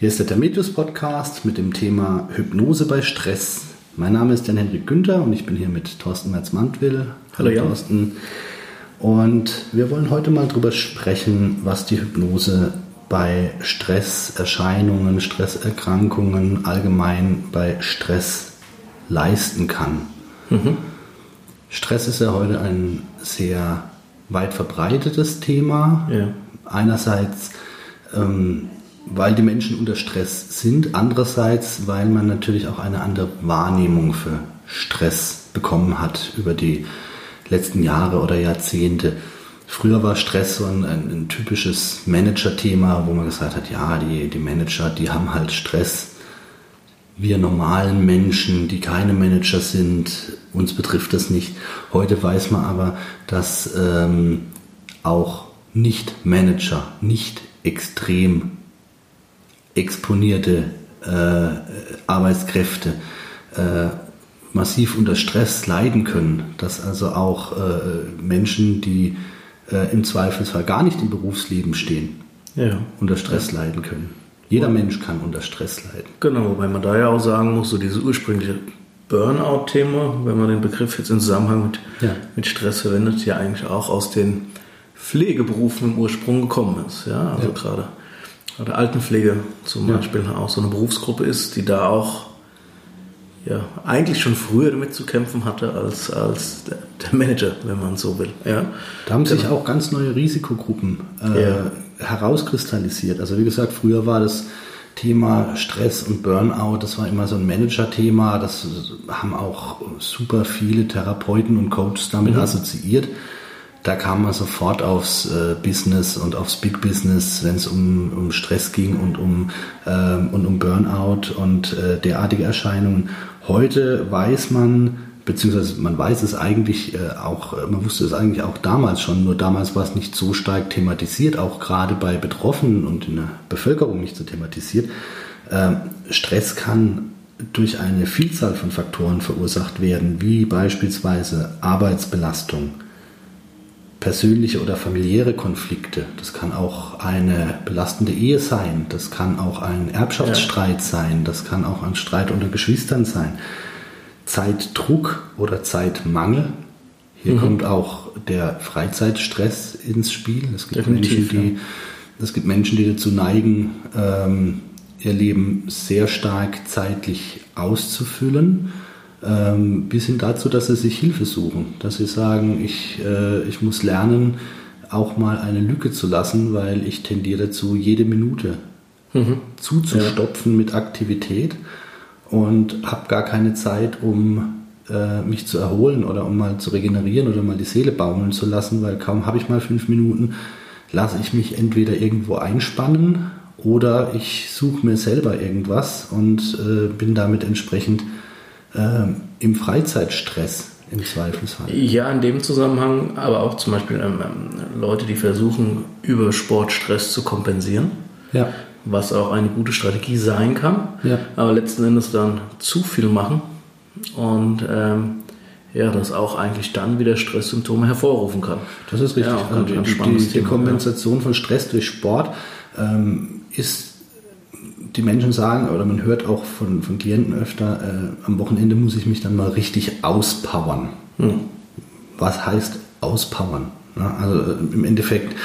Hier ist der Termetius Podcast mit dem Thema Hypnose bei Stress. Mein Name ist Jan-Henrik Günther und ich bin hier mit Thorsten Merz-Mantwill. Hallo Jan. Thorsten. Und wir wollen heute mal darüber sprechen, was die Hypnose bei Stresserscheinungen, Stresserkrankungen, allgemein bei Stress leisten kann. Mhm. Stress ist ja heute ein sehr weit verbreitetes Thema. Ja. Einerseits ähm, weil die Menschen unter Stress sind, andererseits, weil man natürlich auch eine andere Wahrnehmung für Stress bekommen hat über die letzten Jahre oder Jahrzehnte. Früher war Stress so ein, ein, ein typisches Manager-Thema, wo man gesagt hat, ja, die, die Manager, die haben halt Stress. Wir normalen Menschen, die keine Manager sind, uns betrifft das nicht. Heute weiß man aber, dass ähm, auch Nicht-Manager, nicht extrem exponierte äh, Arbeitskräfte äh, massiv unter Stress leiden können, dass also auch äh, Menschen, die äh, im Zweifelsfall gar nicht im Berufsleben stehen, ja. unter Stress ja. leiden können. Jeder ja. Mensch kann unter Stress leiden. Genau, wobei man da ja auch sagen muss, so dieses ursprüngliche Burnout-Thema, wenn man den Begriff jetzt im Zusammenhang mit, mit Stress verwendet, ja eigentlich auch aus den Pflegeberufen im Ursprung gekommen ist. Ja, also gerade oder Altenpflege zum ja. Beispiel auch so eine Berufsgruppe ist, die da auch ja, eigentlich schon früher damit zu kämpfen hatte als, als der, Manager, wenn man so will. Ja. Da haben sich genau. auch ganz neue Risikogruppen äh, ja. herauskristallisiert. Also wie gesagt, früher war das Thema Stress und Burnout, das war immer so ein Manager-Thema. Das haben auch super viele Therapeuten und Coaches damit mhm. assoziiert da kam man sofort aufs äh, Business und aufs Big Business, wenn es um, um Stress ging und um, ähm, und um Burnout und äh, derartige Erscheinungen. Heute weiß man, beziehungsweise man weiß es eigentlich äh, auch, man wusste es eigentlich auch damals schon, nur damals war es nicht so stark thematisiert, auch gerade bei Betroffenen und in der Bevölkerung nicht so thematisiert. Ähm, Stress kann durch eine Vielzahl von Faktoren verursacht werden, wie beispielsweise Arbeitsbelastung, persönliche oder familiäre Konflikte. Das kann auch eine belastende Ehe sein. Das kann auch ein Erbschaftsstreit ja. sein. Das kann auch ein Streit unter Geschwistern sein. Zeitdruck oder Zeitmangel. Hier mhm. kommt auch der Freizeitstress ins Spiel. Es gibt, Menschen, die, ja. es gibt Menschen, die dazu neigen, ähm, ihr Leben sehr stark zeitlich auszufüllen ähm, bis hin dazu, dass sie sich Hilfe suchen, dass sie sagen, ich, äh, ich muss lernen, auch mal eine Lücke zu lassen, weil ich tendiere dazu, jede Minute mhm. zuzustopfen ja. mit Aktivität und habe gar keine Zeit, um äh, mich zu erholen oder um mal zu regenerieren oder mal die Seele baumeln zu lassen, weil kaum habe ich mal fünf Minuten, lasse ich mich entweder irgendwo einspannen oder ich suche mir selber irgendwas und äh, bin damit entsprechend ähm, im Freizeitstress im Zweifelsfall. Ja, in dem Zusammenhang, aber auch zum Beispiel ähm, ähm, Leute, die versuchen, über Sportstress zu kompensieren. Ja. Was auch eine gute Strategie sein kann. Ja. Aber letzten Endes dann zu viel machen und ähm, ja, das auch eigentlich dann wieder Stresssymptome hervorrufen kann. Das ist richtig. Ja, ganz die, die, die Kompensation ja. von Stress durch Sport ähm, ist die Menschen sagen, oder man hört auch von, von Klienten öfter, äh, am Wochenende muss ich mich dann mal richtig auspowern. Hm. Was heißt auspowern? Ja, also äh, im Endeffekt,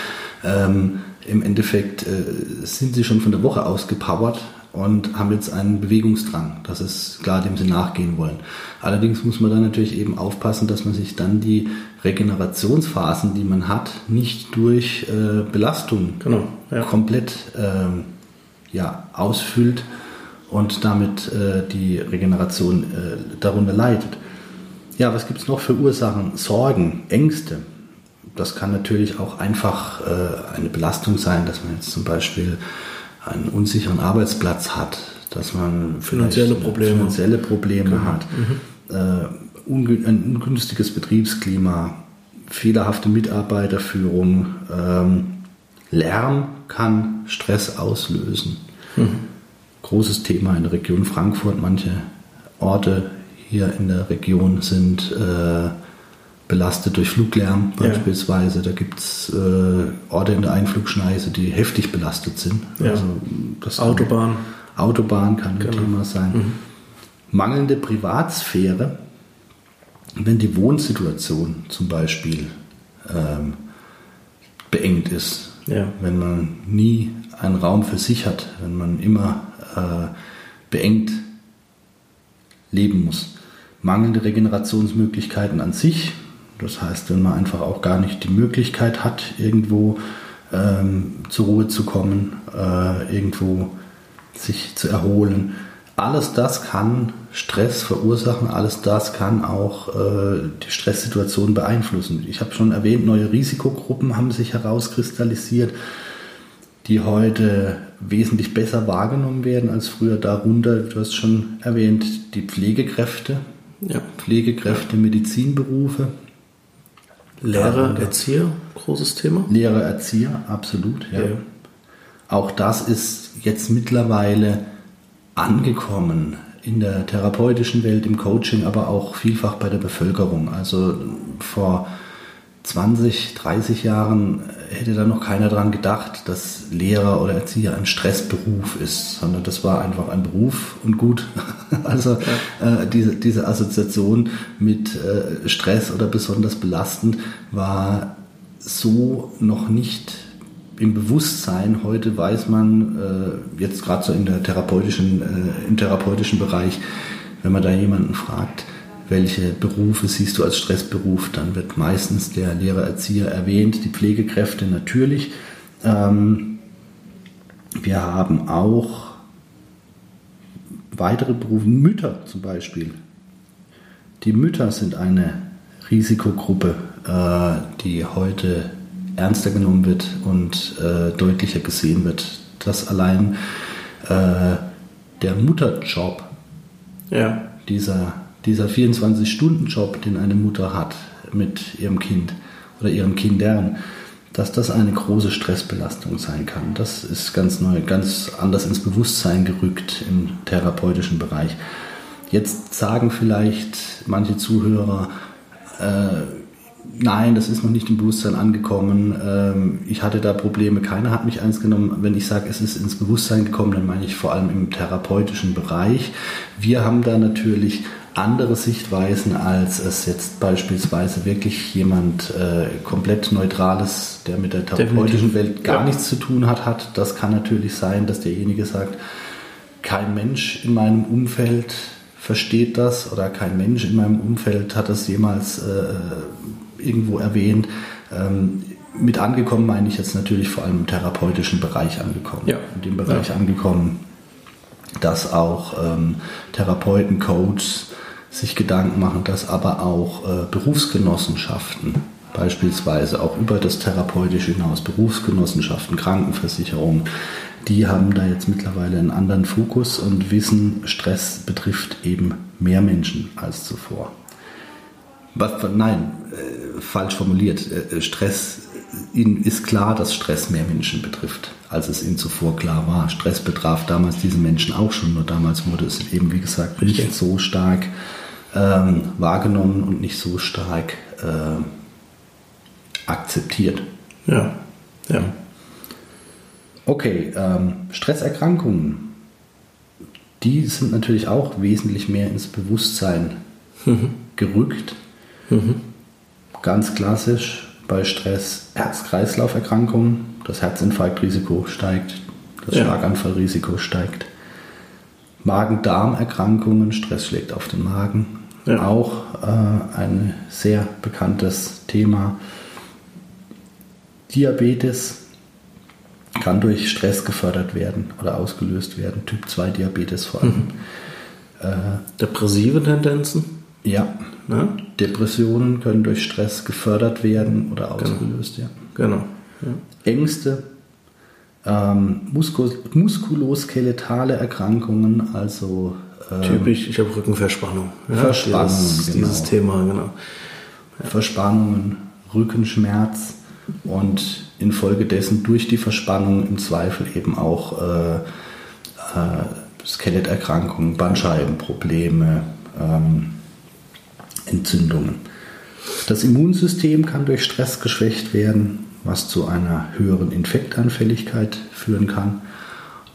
ähm, im Endeffekt äh, sind sie schon von der Woche ausgepowert und haben jetzt einen Bewegungsdrang. Das ist klar, dem sie nachgehen wollen. Allerdings muss man dann natürlich eben aufpassen, dass man sich dann die Regenerationsphasen, die man hat, nicht durch äh, Belastung genau, ja. komplett ähm, ja, ausfüllt und damit äh, die Regeneration äh, darunter leidet. Ja, was gibt es noch für Ursachen? Sorgen, Ängste. Das kann natürlich auch einfach äh, eine Belastung sein, dass man jetzt zum Beispiel einen unsicheren Arbeitsplatz hat, dass man finanzielle Probleme, finanzielle Probleme genau. hat, mhm. äh, ein ungünstiges Betriebsklima, fehlerhafte Mitarbeiterführung, ähm, Lärm kann Stress auslösen. Hm. Großes Thema in der Region Frankfurt. Manche Orte hier in der Region sind äh, belastet durch Fluglärm beispielsweise. Ja. Da gibt es äh, Orte in der Einflugschneise, die heftig belastet sind. Ja. Also das Autobahn. Autobahn kann genau. ein Thema sein. Mhm. Mangelnde Privatsphäre, wenn die Wohnsituation zum Beispiel ähm, beengt ist, ja. wenn man nie einen Raum für sich hat, wenn man immer äh, beengt leben muss. Mangelnde Regenerationsmöglichkeiten an sich, das heißt, wenn man einfach auch gar nicht die Möglichkeit hat, irgendwo ähm, zur Ruhe zu kommen, äh, irgendwo sich zu erholen. Alles das kann Stress verursachen, alles das kann auch äh, die Stresssituation beeinflussen. Ich habe schon erwähnt, neue Risikogruppen haben sich herauskristallisiert, die heute wesentlich besser wahrgenommen werden als früher. Darunter, du hast schon erwähnt, die Pflegekräfte, ja. Pflegekräfte, Medizinberufe, Lehrer, Erzieher, großes Thema. Lehrer, Erzieher, absolut. Ja. ja. Auch das ist jetzt mittlerweile angekommen in der therapeutischen Welt, im Coaching, aber auch vielfach bei der Bevölkerung. Also vor 20, 30 Jahren hätte da noch keiner dran gedacht, dass Lehrer oder Erzieher ein Stressberuf ist, sondern das war einfach ein Beruf und gut. Also äh, diese, diese Assoziation mit äh, Stress oder besonders belastend war so noch nicht im Bewusstsein. Heute weiß man, äh, jetzt gerade so in der therapeutischen, äh, im therapeutischen Bereich, wenn man da jemanden fragt, welche Berufe siehst du als Stressberuf, dann wird meistens der Lehrer, Erzieher erwähnt, die Pflegekräfte natürlich. Ähm, wir haben auch weitere Berufe, Mütter zum Beispiel. Die Mütter sind eine Risikogruppe, äh, die heute ernster genommen wird und äh, deutlicher gesehen wird, dass allein äh, der Mutterjob, ja. dieser dieser 24-Stunden-Job, den eine Mutter hat mit ihrem Kind oder ihren Kindern, dass das eine große Stressbelastung sein kann. Das ist ganz neu, ganz anders ins Bewusstsein gerückt im therapeutischen Bereich. Jetzt sagen vielleicht manche Zuhörer, äh, nein, das ist noch nicht im Bewusstsein angekommen. Ähm, ich hatte da Probleme, keiner hat mich eins genommen. Wenn ich sage, es ist ins Bewusstsein gekommen, dann meine ich vor allem im therapeutischen Bereich. Wir haben da natürlich andere Sichtweisen, als es jetzt beispielsweise wirklich jemand äh, komplett Neutrales, der mit der therapeutischen Welt gar ja. nichts zu tun hat, hat. Das kann natürlich sein, dass derjenige sagt, kein Mensch in meinem Umfeld versteht das oder kein Mensch in meinem Umfeld hat das jemals äh, irgendwo erwähnt. Ähm, mit angekommen meine ich jetzt natürlich vor allem im therapeutischen Bereich angekommen. Ja. In dem Bereich ja. angekommen, dass auch ähm, Therapeuten, Coaches sich Gedanken machen, dass aber auch äh, Berufsgenossenschaften, beispielsweise auch über das Therapeutische hinaus, Berufsgenossenschaften, Krankenversicherungen, die haben da jetzt mittlerweile einen anderen Fokus und wissen, Stress betrifft eben mehr Menschen als zuvor. Was, nein, äh, falsch formuliert. Äh, Stress, ihnen ist klar, dass Stress mehr Menschen betrifft, als es ihnen zuvor klar war. Stress betraf damals diese Menschen auch schon, nur damals wurde es eben, wie gesagt, nicht so stark ähm, wahrgenommen und nicht so stark äh, akzeptiert. Ja, ja. Okay, ähm, Stresserkrankungen, die sind natürlich auch wesentlich mehr ins Bewusstsein mhm. gerückt. Mhm. Ganz klassisch bei Stress Herz-Kreislauf-Erkrankungen, das Herzinfarktrisiko steigt, das ja. Schlaganfallrisiko steigt. Magen-Darm-Erkrankungen, Stress schlägt auf den Magen, ja. auch äh, ein sehr bekanntes Thema. Diabetes kann durch Stress gefördert werden oder ausgelöst werden. Typ 2 Diabetes vor allem. Mhm. Äh, Depressive Tendenzen? Ja. Ja. Depressionen können durch Stress gefördert werden oder genau. ausgelöst, genau. ja. Genau. Ja. Ängste, ähm, Muskul muskuloskeletale Erkrankungen, also ähm, Typisch, ich habe Rückenverspannung. Ja, Verspannung, dieses, genau. dieses Thema, genau. Ja. Verspannungen, Rückenschmerz und infolgedessen durch die Verspannung im Zweifel eben auch äh, äh, Skeletterkrankungen, Bandscheibenprobleme, ähm, Entzündungen. Das Immunsystem kann durch Stress geschwächt werden, was zu einer höheren Infektanfälligkeit führen kann.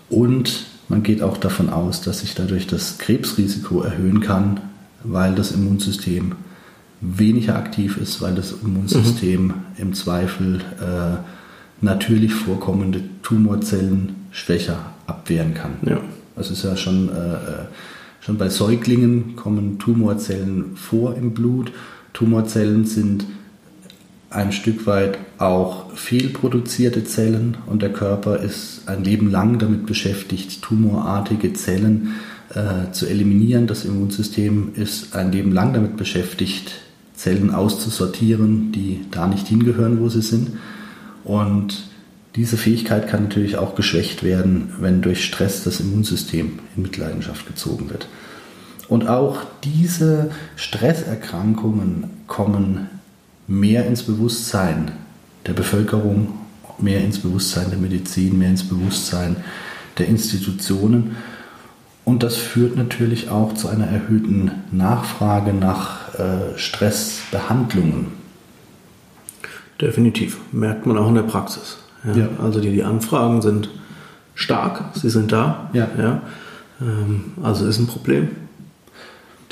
Und man geht auch davon aus, dass sich dadurch das Krebsrisiko erhöhen kann, weil das Immunsystem weniger aktiv ist, weil das Immunsystem mhm. im Zweifel äh, natürlich vorkommende Tumorzellen schwächer abwehren kann. Ja. Das ist ja schon, äh, äh, schon bei Säuglingen kommen Tumorzellen vor im Blut. Tumorzellen sind ein Stück weit auch fehlproduzierte Zellen und der Körper ist ein Leben lang damit beschäftigt, tumorartige Zellen äh, zu eliminieren. Das Immunsystem ist ein Leben lang damit beschäftigt, Zellen auszusortieren, die da nicht hingehören, wo sie sind. Und diese Fähigkeit kann natürlich auch geschwächt werden, wenn durch Stress das Immunsystem in Mitleidenschaft gezogen wird. Und auch diese Stresserkrankungen kommen mehr ins Bewusstsein der Bevölkerung, mehr ins Bewusstsein der Medizin, mehr ins Bewusstsein der Institutionen. Und das führt natürlich auch zu einer erhöhten Nachfrage nach äh, Stressbehandlungen. Definitiv, merkt man auch in der Praxis. Ja. ja. Also die, die Anfragen sind stark, sie sind da. Ja. ja. Ähm, also ist ein Problem.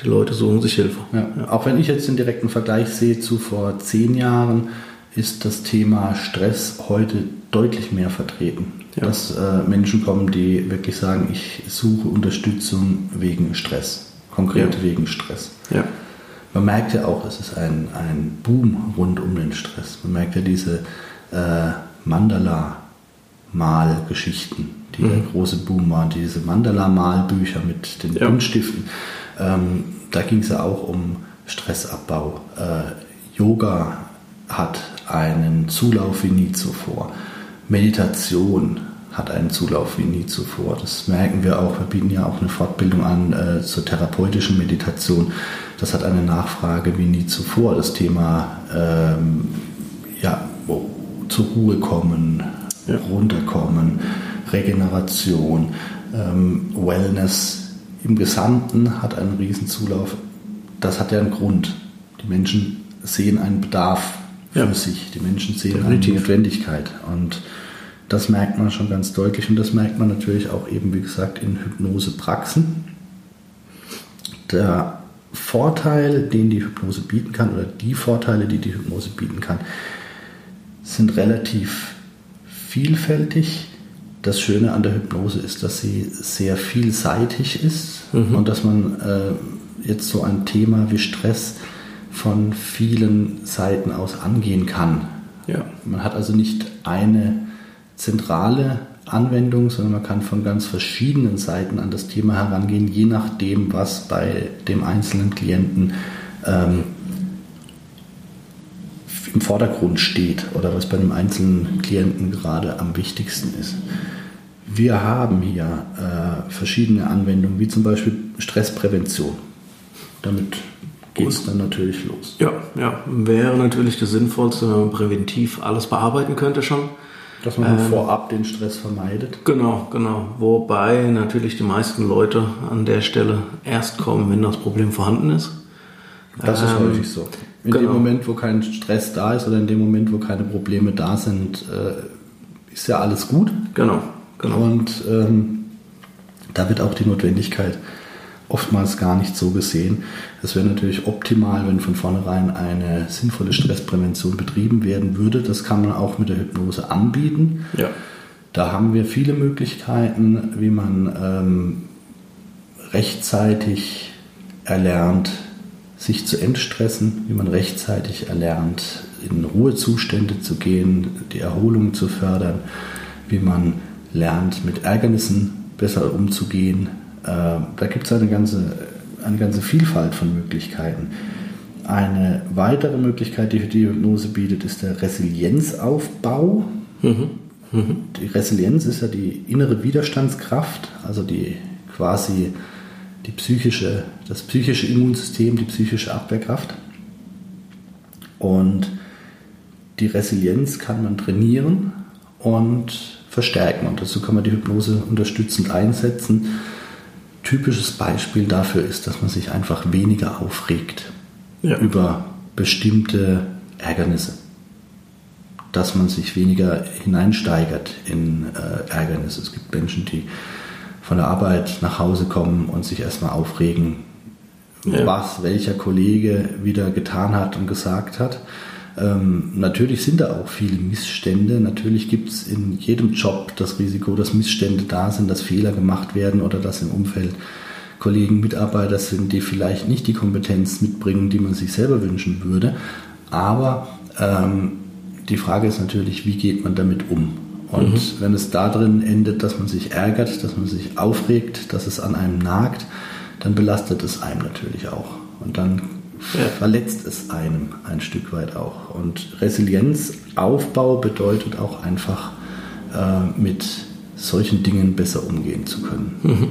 Die Leute suchen sich Hilfe. Ja. Auch wenn ich jetzt den direkten Vergleich sehe zu vor zehn Jahren, ist das Thema Stress heute deutlich mehr vertreten. Dass äh, Menschen kommen, die wirklich sagen, ich suche Unterstützung wegen Stress, konkret wegen Stress. Ja. Man merkt ja auch, es ist ein, ein Boom rund um den Stress. Man merkt ja diese äh, Mandala-Malgeschichten, die mhm. der große Boom waren, diese Mandala-Malbücher mit den ja. Buntstiften. Ähm, da ging es ja auch um Stressabbau. Äh, Yoga hat einen Zulauf wie nie zuvor. Meditation hat einen Zulauf wie nie zuvor. Das merken wir auch. Wir bieten ja auch eine Fortbildung an äh, zur therapeutischen Meditation. Das hat eine Nachfrage wie nie zuvor. Das Thema ähm, ja, zur Ruhe kommen, ja. runterkommen, Regeneration, ähm, Wellness im Gesamten hat einen riesen Zulauf. Das hat ja einen Grund. Die Menschen sehen einen Bedarf für ja. sich. Die Menschen sehen Definitiv. eine Notwendigkeit. Und das merkt man schon ganz deutlich. Und das merkt man natürlich auch eben, wie gesagt, in Hypnosepraxen. Der Vorteil, den die Hypnose bieten kann, oder die Vorteile, die die Hypnose bieten kann, sind relativ vielfältig. Das Schöne an der Hypnose ist, dass sie sehr vielseitig ist mhm. und dass man äh, jetzt so ein Thema wie Stress von vielen Seiten aus angehen kann. Ja. Man hat also nicht eine zentrale Anwendung, sondern man kann von ganz verschiedenen Seiten an das Thema herangehen, je nachdem, was bei dem einzelnen Klienten ähm, im Vordergrund steht oder was bei einem einzelnen Klienten gerade am wichtigsten ist. Wir haben hier äh, verschiedene Anwendungen, wie zum Beispiel Stressprävention. Damit geht es dann natürlich los. Ja, ja, wäre natürlich das Sinnvollste, wenn man präventiv alles bearbeiten könnte schon. Dass man ähm, vorab den Stress vermeidet. Genau, genau. Wobei natürlich die meisten Leute an der Stelle erst kommen, wenn das Problem vorhanden ist. Das ist ähm, häufig so. In genau. dem Moment, wo kein Stress da ist oder in dem Moment, wo keine Probleme da sind, äh, ist ja alles gut. Genau, genau. Und ähm, da wird auch die Notwendigkeit oftmals gar nicht so gesehen. Es wäre natürlich optimal, wenn von vornherein eine sinnvolle Stressprävention betrieben werden würde. Das kann man auch mit der Hypnose anbieten. Ja. Da haben wir viele Möglichkeiten, wie man ähm, rechtzeitig erlernt, sich zu entstressen, wie man rechtzeitig erlernt, in Ruhezustände zu gehen, die Erholung zu fördern, wie man lernt, mit Ärgernissen besser umzugehen. Äh, da gibt es eine ganze, eine ganze Vielfalt von Möglichkeiten. Eine weitere Möglichkeit, die die Hypnose bietet, ist der Resilienzaufbau. Mhm. Mhm. Die Resilienz ist ja die innere Widerstandskraft, also die quasi die psychische, das psychische Immunsystem, die psychische Abwehrkraft. Und die Resilienz kann man trainieren und verstärken. Und dazu kann man die Hypnose unterstützend einsetzen. Typisches Beispiel dafür ist, dass man sich einfach weniger aufregt ja. über bestimmte Ärgernisse. Dass man sich weniger hineinsteigert in äh, Ärgernisse. Es gibt Menschen, die von der Arbeit nach Hause kommen und sich erstmal aufregen, ja. was welcher Kollege wieder getan hat und gesagt hat. Ähm, natürlich sind da auch viele Missstände. Natürlich gibt es in jedem Job das Risiko, dass Missstände da sind, dass Fehler gemacht werden oder dass im Umfeld Kollegen, Mitarbeiter sind, die vielleicht nicht die Kompetenz mitbringen, die man sich selber wünschen würde. Aber ähm, die Frage ist natürlich, wie geht man damit um? Und mhm. wenn es da drin endet, dass man sich ärgert, dass man sich aufregt, dass es an einem nagt, dann belastet es einem natürlich auch. Und dann ja. verletzt es einem ein Stück weit auch. Und Resilienzaufbau bedeutet auch einfach, äh, mit solchen Dingen besser umgehen zu können. Mhm.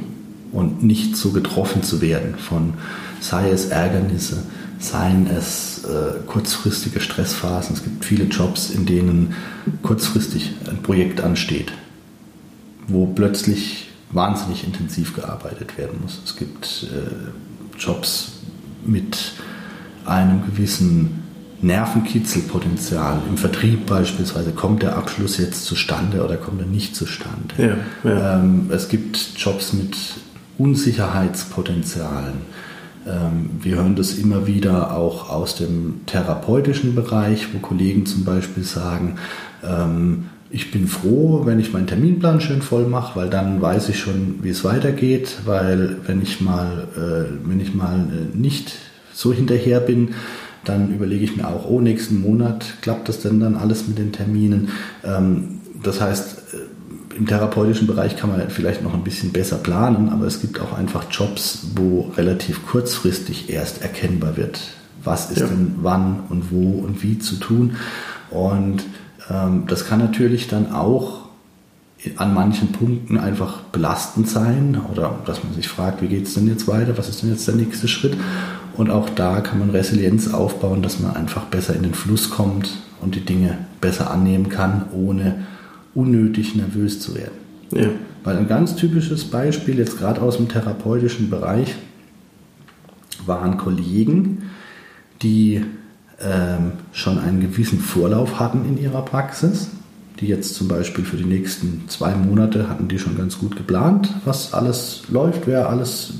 Und nicht so getroffen zu werden von, sei es Ärgernisse, seien es äh, kurzfristige Stressphasen. Es gibt viele Jobs, in denen kurzfristig ein Projekt ansteht, wo plötzlich wahnsinnig intensiv gearbeitet werden muss. Es gibt äh, Jobs mit einem gewissen Nervenkitzelpotenzial. Im Vertrieb beispielsweise kommt der Abschluss jetzt zustande oder kommt er nicht zustande. Ja, ja. Ähm, es gibt Jobs mit Unsicherheitspotenzialen. Ähm, wir hören das immer wieder auch aus dem therapeutischen Bereich, wo Kollegen zum Beispiel sagen, ähm, ich bin froh, wenn ich meinen Terminplan schön voll mache, weil dann weiß ich schon, wie es weitergeht, weil wenn ich mal, äh, wenn ich mal äh, nicht so hinterher bin, dann überlege ich mir auch, oh, nächsten Monat klappt das denn dann alles mit den Terminen. Ähm, das heißt, äh, im therapeutischen Bereich kann man vielleicht noch ein bisschen besser planen, aber es gibt auch einfach Jobs, wo relativ kurzfristig erst erkennbar wird, was ist ja. denn wann und wo und wie zu tun. Und ähm, das kann natürlich dann auch an manchen Punkten einfach belastend sein oder dass man sich fragt, wie geht es denn jetzt weiter, was ist denn jetzt der nächste Schritt. Und auch da kann man Resilienz aufbauen, dass man einfach besser in den Fluss kommt und die Dinge besser annehmen kann, ohne unnötig nervös zu werden. Ja. Weil ein ganz typisches Beispiel, jetzt gerade aus dem therapeutischen Bereich, waren Kollegen, die ähm, schon einen gewissen Vorlauf hatten in ihrer Praxis. Die jetzt zum Beispiel für die nächsten zwei Monate hatten die schon ganz gut geplant, was alles läuft, wer alles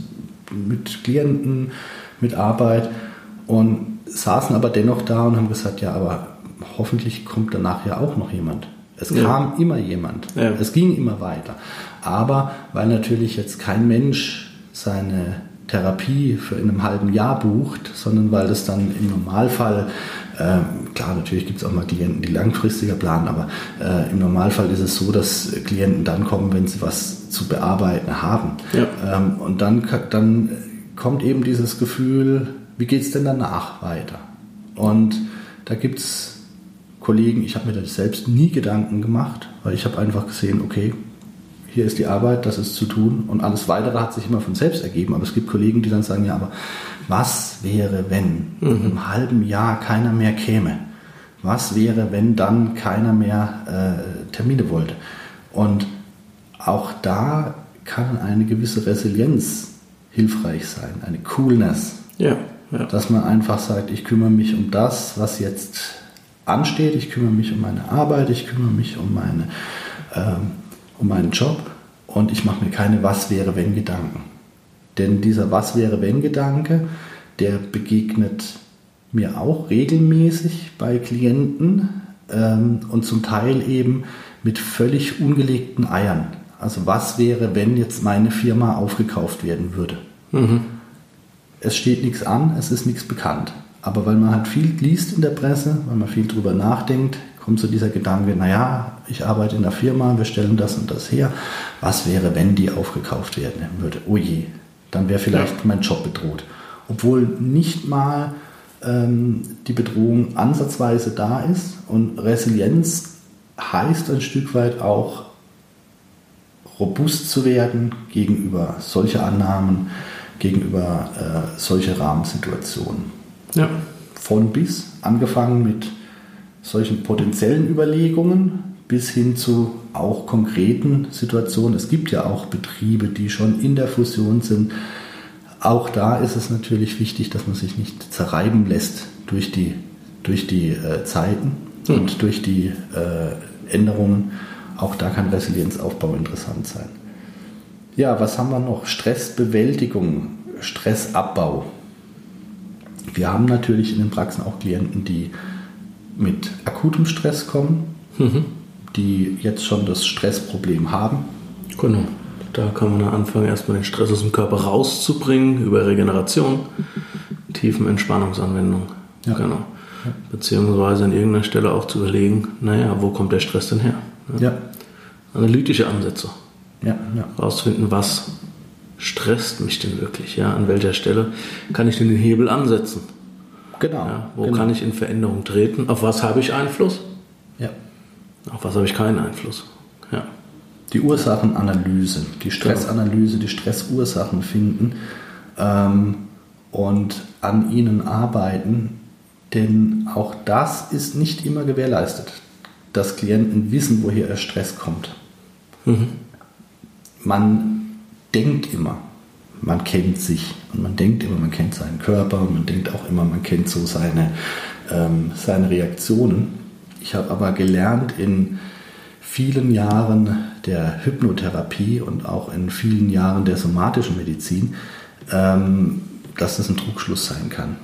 mit Klienten mit Arbeit und saßen aber dennoch da und haben gesagt, ja, aber hoffentlich kommt danach ja auch noch jemand. Es ja. kam immer jemand. Ja. Es ging immer weiter. Aber weil natürlich jetzt kein Mensch seine Therapie für in einem halben Jahr bucht, sondern weil das dann im Normalfall, äh, klar, natürlich gibt es auch mal Klienten, die langfristiger planen, aber äh, im Normalfall ist es so, dass Klienten dann kommen, wenn sie was zu bearbeiten haben. Ja. Ähm, und dann, dann kommt eben dieses Gefühl, wie geht es denn danach weiter? Und da gibt es Kollegen, ich habe mir das selbst nie Gedanken gemacht, weil ich habe einfach gesehen, okay, hier ist die Arbeit, das ist zu tun und alles weitere hat sich immer von selbst ergeben. Aber es gibt Kollegen, die dann sagen, ja, aber was wäre, wenn mhm. in einem halben Jahr keiner mehr käme? Was wäre, wenn dann keiner mehr äh, Termine wollte? Und auch da kann eine gewisse Resilienz hilfreich sein, eine Coolness. Ja, ja. Dass man einfach sagt, ich kümmere mich um das, was jetzt ansteht, ich kümmere mich um meine Arbeit, ich kümmere mich um, meine, ähm, um meinen Job und ich mache mir keine Was wäre wenn Gedanken. Denn dieser Was wäre wenn Gedanke, der begegnet mir auch regelmäßig bei Klienten ähm, und zum Teil eben mit völlig ungelegten Eiern. Also was wäre, wenn jetzt meine Firma aufgekauft werden würde? Mhm. Es steht nichts an, es ist nichts bekannt. Aber weil man halt viel liest in der Presse, weil man viel drüber nachdenkt, kommt so dieser Gedanke, naja, ich arbeite in der Firma, wir stellen das und das her. Was wäre, wenn die aufgekauft werden würde? Oh je, dann wäre vielleicht ja. mein Job bedroht. Obwohl nicht mal ähm, die Bedrohung ansatzweise da ist. Und Resilienz heißt ein Stück weit auch robust zu werden gegenüber solcher Annahmen, gegenüber äh, solcher Rahmensituationen. Ja. Von bis, angefangen mit solchen potenziellen Überlegungen bis hin zu auch konkreten Situationen. Es gibt ja auch Betriebe, die schon in der Fusion sind. Auch da ist es natürlich wichtig, dass man sich nicht zerreiben lässt durch die, durch die äh, Zeiten mhm. und durch die äh, Änderungen. Auch da kann Resilienzaufbau interessant sein. Ja, was haben wir noch? Stressbewältigung, Stressabbau. Wir haben natürlich in den Praxen auch Klienten, die mit akutem Stress kommen, mhm. die jetzt schon das Stressproblem haben. Genau. Da kann man anfangen, erstmal den Stress aus dem Körper rauszubringen über Regeneration, tiefen Entspannungsanwendung. Ja. Genau. Beziehungsweise an irgendeiner Stelle auch zu überlegen, naja, wo kommt der Stress denn her? Ja. Analytische Ansätze. Ja, ja. Rausfinden, was stresst mich denn wirklich? Ja, an welcher Stelle kann ich denn den Hebel ansetzen? Genau. Ja, wo genau. kann ich in Veränderung treten? Auf was habe ich Einfluss? Ja. Auf was habe ich keinen Einfluss? Ja. Die Ursachenanalyse, die Stressanalyse, die Stressursachen finden ähm, und an ihnen arbeiten, denn auch das ist nicht immer gewährleistet, dass Klienten wissen, woher ihr Stress kommt. Mhm. Man denkt immer, man kennt sich und man denkt immer, man kennt seinen Körper und man denkt auch immer, man kennt so seine, ähm, seine Reaktionen. Ich habe aber gelernt in vielen Jahren der Hypnotherapie und auch in vielen Jahren der somatischen Medizin, ähm, dass das ein Trugschluss sein kann.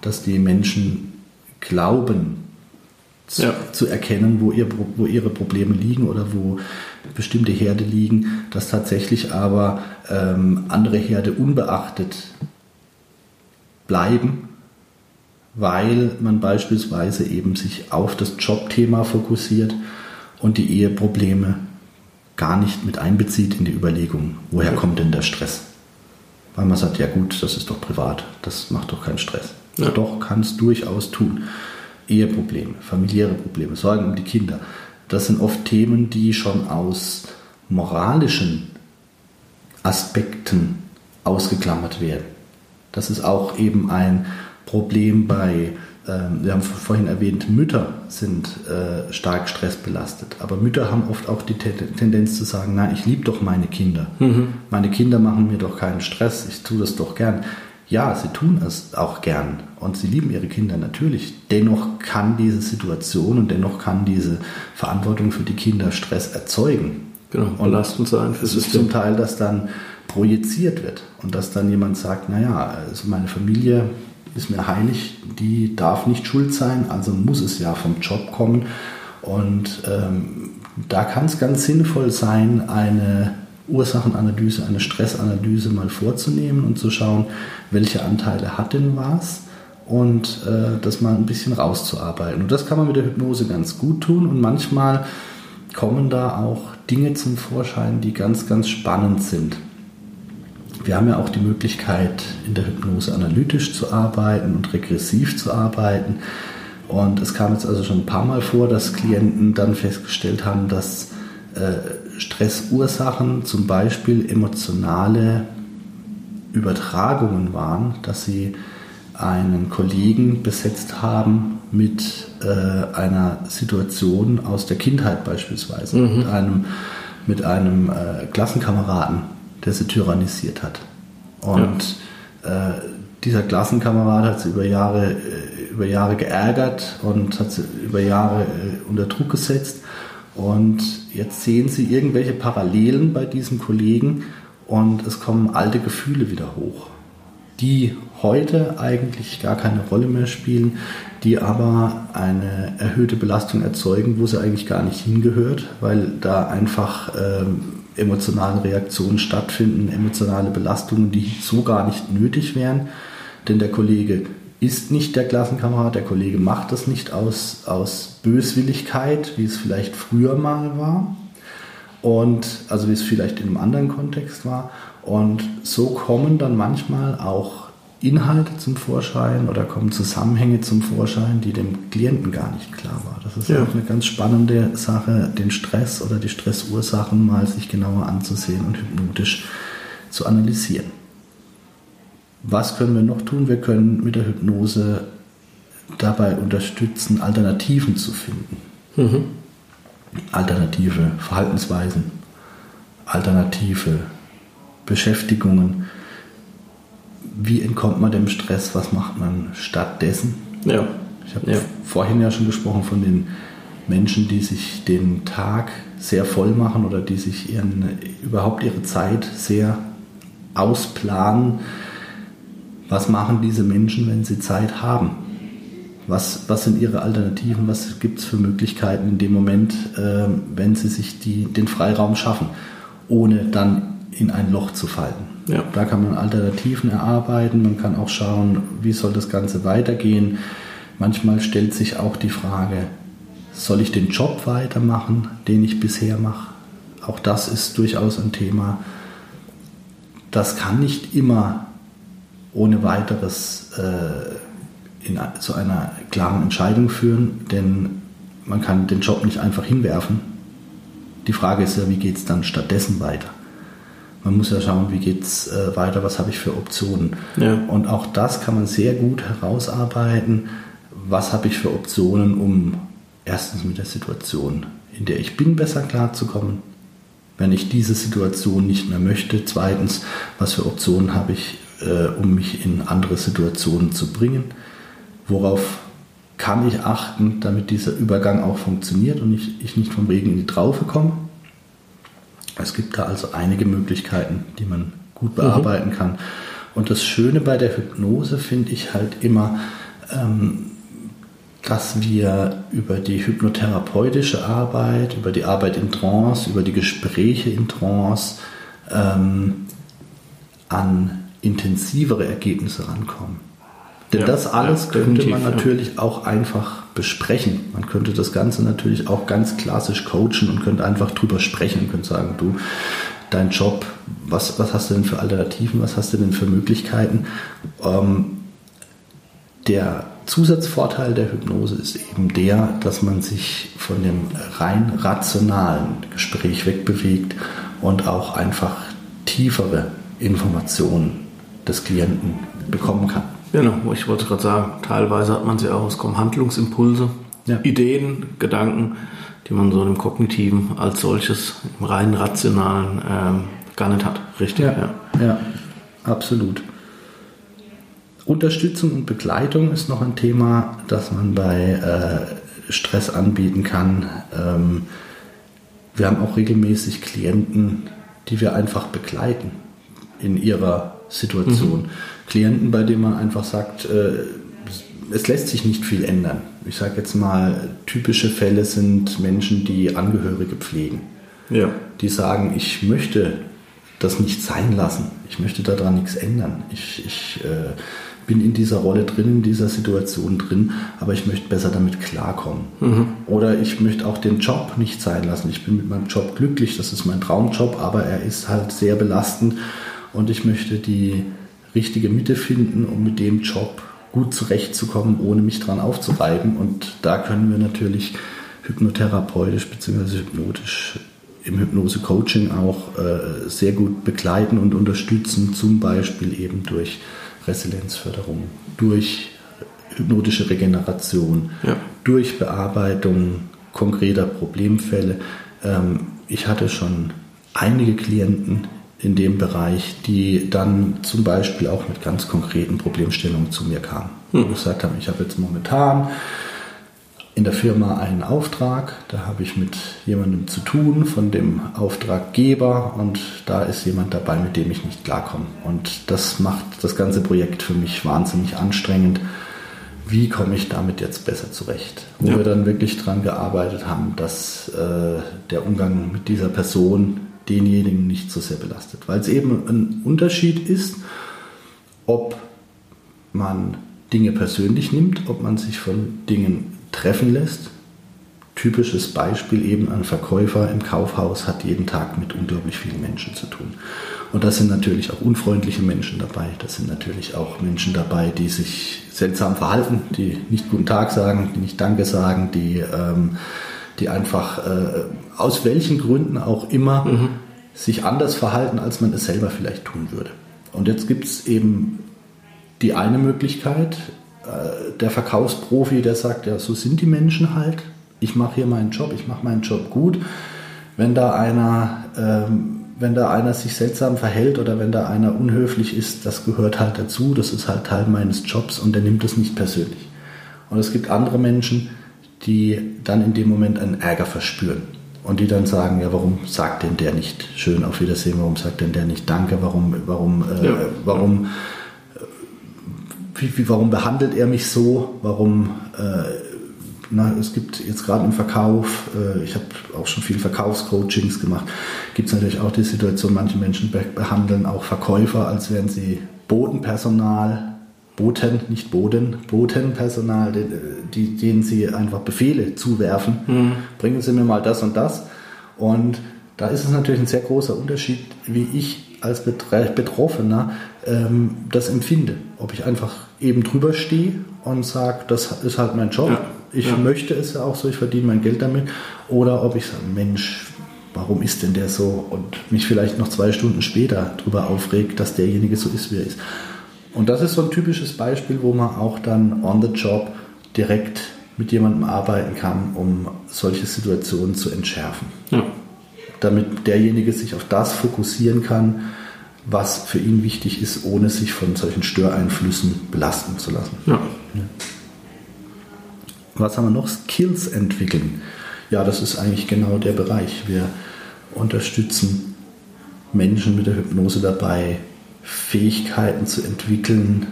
Dass die Menschen glauben, zu, ja. zu erkennen, wo, ihr, wo ihre Probleme liegen oder wo bestimmte Herde liegen, dass tatsächlich aber ähm, andere Herde unbeachtet bleiben, weil man beispielsweise eben sich auf das Jobthema fokussiert und die Eheprobleme gar nicht mit einbezieht in die Überlegung, woher kommt denn der Stress? Weil man sagt, ja gut, das ist doch privat, das macht doch keinen Stress. Ja. Doch, kann es durchaus tun. Eheprobleme, familiäre Probleme, Sorgen um die Kinder. Das sind oft Themen, die schon aus moralischen Aspekten ausgeklammert werden. Das ist auch eben ein Problem bei, ähm, wir haben vorhin erwähnt, Mütter sind äh, stark stressbelastet. Aber Mütter haben oft auch die Tendenz zu sagen, nein, ich liebe doch meine Kinder. Mhm. Meine Kinder machen mir doch keinen Stress, ich tue das doch gern ja, sie tun es auch gern und sie lieben ihre Kinder natürlich. Dennoch kann diese Situation und dennoch kann diese Verantwortung für die Kinder Stress erzeugen. Genau, belastend sein. Es ist zum Teil, dass dann projiziert wird und dass dann jemand sagt, naja, also meine Familie ist mir heilig, die darf nicht schuld sein, also muss es ja vom Job kommen. Und ähm, da kann es ganz sinnvoll sein, eine Ursachenanalyse, eine Stressanalyse mal vorzunehmen und zu schauen, welche Anteile hat denn was und äh, das mal ein bisschen rauszuarbeiten. Und das kann man mit der Hypnose ganz gut tun und manchmal kommen da auch Dinge zum Vorschein, die ganz, ganz spannend sind. Wir haben ja auch die Möglichkeit, in der Hypnose analytisch zu arbeiten und regressiv zu arbeiten. Und es kam jetzt also schon ein paar Mal vor, dass Klienten dann festgestellt haben, dass äh, Stressursachen zum Beispiel emotionale Übertragungen waren, dass sie einen Kollegen besetzt haben mit äh, einer Situation aus der Kindheit beispielsweise, mhm. mit einem, mit einem äh, Klassenkameraden, der sie tyrannisiert hat. Und ja. äh, dieser Klassenkamerad hat sie über Jahre, äh, über Jahre geärgert und hat sie über Jahre äh, unter Druck gesetzt. Und jetzt sehen sie irgendwelche Parallelen bei diesem Kollegen und es kommen alte Gefühle wieder hoch, die heute eigentlich gar keine Rolle mehr spielen, die aber eine erhöhte Belastung erzeugen, wo sie eigentlich gar nicht hingehört, weil da einfach ähm, emotionale Reaktionen stattfinden, emotionale Belastungen, die so gar nicht nötig wären, denn der Kollege ist nicht der Klassenkamerad, der Kollege macht das nicht aus, aus Böswilligkeit, wie es vielleicht früher mal war, und also wie es vielleicht in einem anderen Kontext war. Und so kommen dann manchmal auch Inhalte zum Vorschein oder kommen Zusammenhänge zum Vorschein, die dem Klienten gar nicht klar war. Das ist ja. auch eine ganz spannende Sache, den Stress oder die Stressursachen mal sich genauer anzusehen und hypnotisch zu analysieren. Was können wir noch tun? Wir können mit der Hypnose dabei unterstützen, Alternativen zu finden. Mhm alternative Verhaltensweisen, alternative Beschäftigungen. Wie entkommt man dem Stress? Was macht man stattdessen? Ja. Ich habe ja. vorhin ja schon gesprochen von den Menschen, die sich den Tag sehr voll machen oder die sich ihren, überhaupt ihre Zeit sehr ausplanen. Was machen diese Menschen, wenn sie Zeit haben? Was, was sind ihre Alternativen? Was gibt es für Möglichkeiten in dem Moment, äh, wenn sie sich die, den Freiraum schaffen, ohne dann in ein Loch zu fallen? Ja. Da kann man Alternativen erarbeiten. Man kann auch schauen, wie soll das Ganze weitergehen. Manchmal stellt sich auch die Frage, soll ich den Job weitermachen, den ich bisher mache? Auch das ist durchaus ein Thema. Das kann nicht immer ohne weiteres äh, in, zu einer klaren Entscheidung führen, denn man kann den Job nicht einfach hinwerfen. Die Frage ist ja, wie geht es dann stattdessen weiter? Man muss ja schauen, wie geht es äh, weiter, was habe ich für Optionen. Ja. Und auch das kann man sehr gut herausarbeiten. Was habe ich für Optionen, um erstens mit der Situation, in der ich bin, besser klarzukommen, wenn ich diese Situation nicht mehr möchte. Zweitens, was für Optionen habe ich, äh, um mich in andere Situationen zu bringen? Worauf kann ich achten, damit dieser Übergang auch funktioniert und ich, ich nicht vom Regen in die Traufe komme? Es gibt da also einige Möglichkeiten, die man gut bearbeiten mhm. kann. Und das Schöne bei der Hypnose finde ich halt immer, ähm, dass wir über die hypnotherapeutische Arbeit, über die Arbeit in Trance, über die Gespräche in Trance ähm, an intensivere Ergebnisse rankommen. Denn ja, das alles ja, könnte man natürlich ja. auch einfach besprechen. Man könnte das Ganze natürlich auch ganz klassisch coachen und könnte einfach drüber sprechen und könnte sagen, du, dein Job, was, was hast du denn für Alternativen, was hast du denn für Möglichkeiten? Ähm, der Zusatzvorteil der Hypnose ist eben der, dass man sich von dem rein rationalen Gespräch wegbewegt und auch einfach tiefere Informationen des Klienten bekommen kann. Genau, ich wollte gerade sagen, teilweise hat man sie auch, es kommen Handlungsimpulse, ja. Ideen, Gedanken, die man so im Kognitiven als solches, im rein rationalen ähm, gar nicht hat. Richtig? Ja, ja. ja absolut. Unterstützung und Begleitung ist noch ein Thema, das man bei äh, Stress anbieten kann. Ähm, wir haben auch regelmäßig Klienten, die wir einfach begleiten in ihrer Situation. Mhm. Klienten, bei denen man einfach sagt, äh, es lässt sich nicht viel ändern. Ich sage jetzt mal, typische Fälle sind Menschen, die Angehörige pflegen. Ja. Die sagen, ich möchte das nicht sein lassen. Ich möchte daran nichts ändern. Ich, ich äh, bin in dieser Rolle drin, in dieser Situation drin, aber ich möchte besser damit klarkommen. Mhm. Oder ich möchte auch den Job nicht sein lassen. Ich bin mit meinem Job glücklich, das ist mein Traumjob, aber er ist halt sehr belastend und ich möchte die richtige Mitte finden, um mit dem Job gut zurechtzukommen, ohne mich dran aufzureiben. Und da können wir natürlich hypnotherapeutisch bzw. hypnotisch im Hypnose-Coaching auch äh, sehr gut begleiten und unterstützen, zum Beispiel eben durch Resilienzförderung, durch hypnotische Regeneration, ja. durch Bearbeitung konkreter Problemfälle. Ähm, ich hatte schon einige Klienten in dem Bereich, die dann zum Beispiel auch mit ganz konkreten Problemstellungen zu mir kamen. Hm. Und gesagt haben, ich habe jetzt momentan in der Firma einen Auftrag, da habe ich mit jemandem zu tun, von dem Auftraggeber und da ist jemand dabei, mit dem ich nicht klarkomme. Und das macht das ganze Projekt für mich wahnsinnig anstrengend. Wie komme ich damit jetzt besser zurecht? Wo ja. wir dann wirklich daran gearbeitet haben, dass äh, der Umgang mit dieser Person denjenigen nicht so sehr belastet. Weil es eben ein Unterschied ist, ob man Dinge persönlich nimmt, ob man sich von Dingen treffen lässt. Typisches Beispiel eben ein Verkäufer im Kaufhaus hat jeden Tag mit unglaublich vielen Menschen zu tun. Und das sind natürlich auch unfreundliche Menschen dabei. Das sind natürlich auch Menschen dabei, die sich seltsam verhalten, die nicht guten Tag sagen, die nicht Danke sagen, die, ähm, die einfach äh, aus welchen Gründen auch immer mhm. sich anders verhalten, als man es selber vielleicht tun würde. Und jetzt gibt es eben die eine Möglichkeit, äh, der Verkaufsprofi, der sagt, ja, so sind die Menschen halt. Ich mache hier meinen Job, ich mache meinen Job gut. Wenn da einer, ähm, wenn da einer sich seltsam verhält oder wenn da einer unhöflich ist, das gehört halt dazu. Das ist halt Teil meines Jobs und der nimmt es nicht persönlich. Und es gibt andere Menschen, die dann in dem Moment einen Ärger verspüren. Und die dann sagen, ja, warum sagt denn der nicht schön auf Wiedersehen, warum sagt denn der nicht Danke, warum, warum, äh, ja. warum, äh, wie, wie, warum behandelt er mich so, warum, äh, na, es gibt jetzt gerade im Verkauf, äh, ich habe auch schon viele Verkaufscoachings gemacht, gibt es natürlich auch die Situation, manche Menschen behandeln auch Verkäufer, als wären sie Bodenpersonal, Boten, nicht Boden, Botenpersonal, die, denen sie einfach Befehle zuwerfen. Mhm. Bringen Sie mir mal das und das. Und da ist es natürlich ein sehr großer Unterschied, wie ich als Betroffener ähm, das empfinde. Ob ich einfach eben drüber stehe und sage, das ist halt mein Job. Ja. Ich ja. möchte es ja auch so, ich verdiene mein Geld damit. Oder ob ich sage, Mensch, warum ist denn der so? Und mich vielleicht noch zwei Stunden später darüber aufregt, dass derjenige so ist, wie er ist. Und das ist so ein typisches Beispiel, wo man auch dann on the job direkt mit jemandem arbeiten kann, um solche Situationen zu entschärfen. Ja. Damit derjenige sich auf das fokussieren kann, was für ihn wichtig ist, ohne sich von solchen Störeinflüssen belasten zu lassen. Ja. Ja. Was haben wir noch? Skills entwickeln. Ja, das ist eigentlich genau der Bereich. Wir unterstützen Menschen mit der Hypnose dabei, Fähigkeiten zu entwickeln,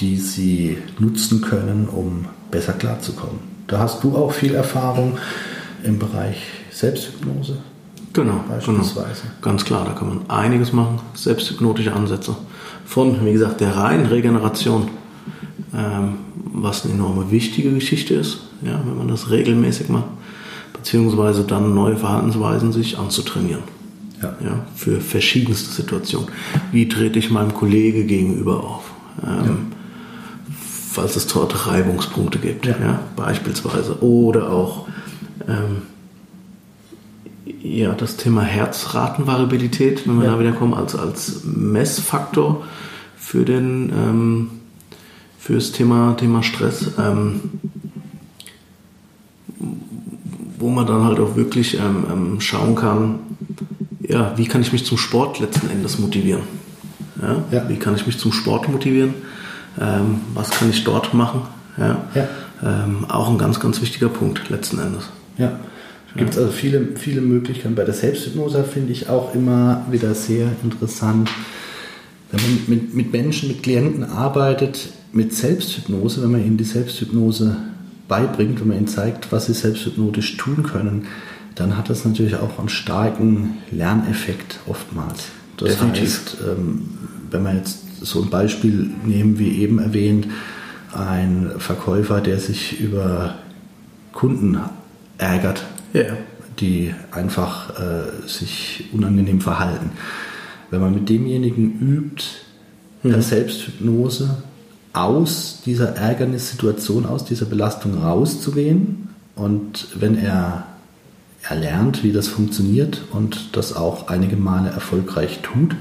die sie nutzen können, um besser klarzukommen. Da hast du auch viel Erfahrung im Bereich Selbsthypnose. Genau, beispielsweise. Genau. Ganz klar, da kann man einiges machen. Selbsthypnotische Ansätze. Von, wie gesagt, der reinen Regeneration, ähm, was eine enorme wichtige Geschichte ist, ja, wenn man das regelmäßig macht, beziehungsweise dann neue Verhaltensweisen sich anzutrainieren. Ja. ja. für verschiedenste Situationen. Wie trete ich meinem Kollege gegenüber auf? Ähm, ja. Falls es dort Reibungspunkte gibt, ja. ja beispielsweise. Oder auch ähm, ja, das Thema Herzratenvariabilität, wenn wir da wieder kommen, als, als Messfaktor für den ähm, fürs Thema, Thema Stress. Ähm, wo man dann halt auch wirklich ähm, ähm, schauen kann, ja, wie kann ich mich zum Sport letzten Endes motivieren? Ja? ja. Wie kann ich mich zum Sport motivieren? Ähm, was kann ich dort machen? Ja. Ähm, auch ein ganz, ganz wichtiger Punkt letzten Endes. Ja. Gibt es also viele, viele Möglichkeiten. Bei der Selbsthypnose finde ich auch immer wieder sehr interessant, wenn man mit, mit Menschen, mit Klienten arbeitet, mit Selbsthypnose, wenn man ihnen die Selbsthypnose beibringt, wenn man ihnen zeigt, was sie selbsthypnotisch tun können, dann hat das natürlich auch einen starken Lerneffekt oftmals. Das Definitiv. heißt, ähm, wenn wir jetzt so ein Beispiel nehmen, wie eben erwähnt, ein Verkäufer, der sich über Kunden ärgert, yeah. die einfach äh, sich unangenehm verhalten. Wenn man mit demjenigen übt, mhm. der Selbsthypnose aus dieser Ärgernissituation, aus dieser Belastung rauszugehen und wenn er er lernt, wie das funktioniert und das auch einige Male erfolgreich tut,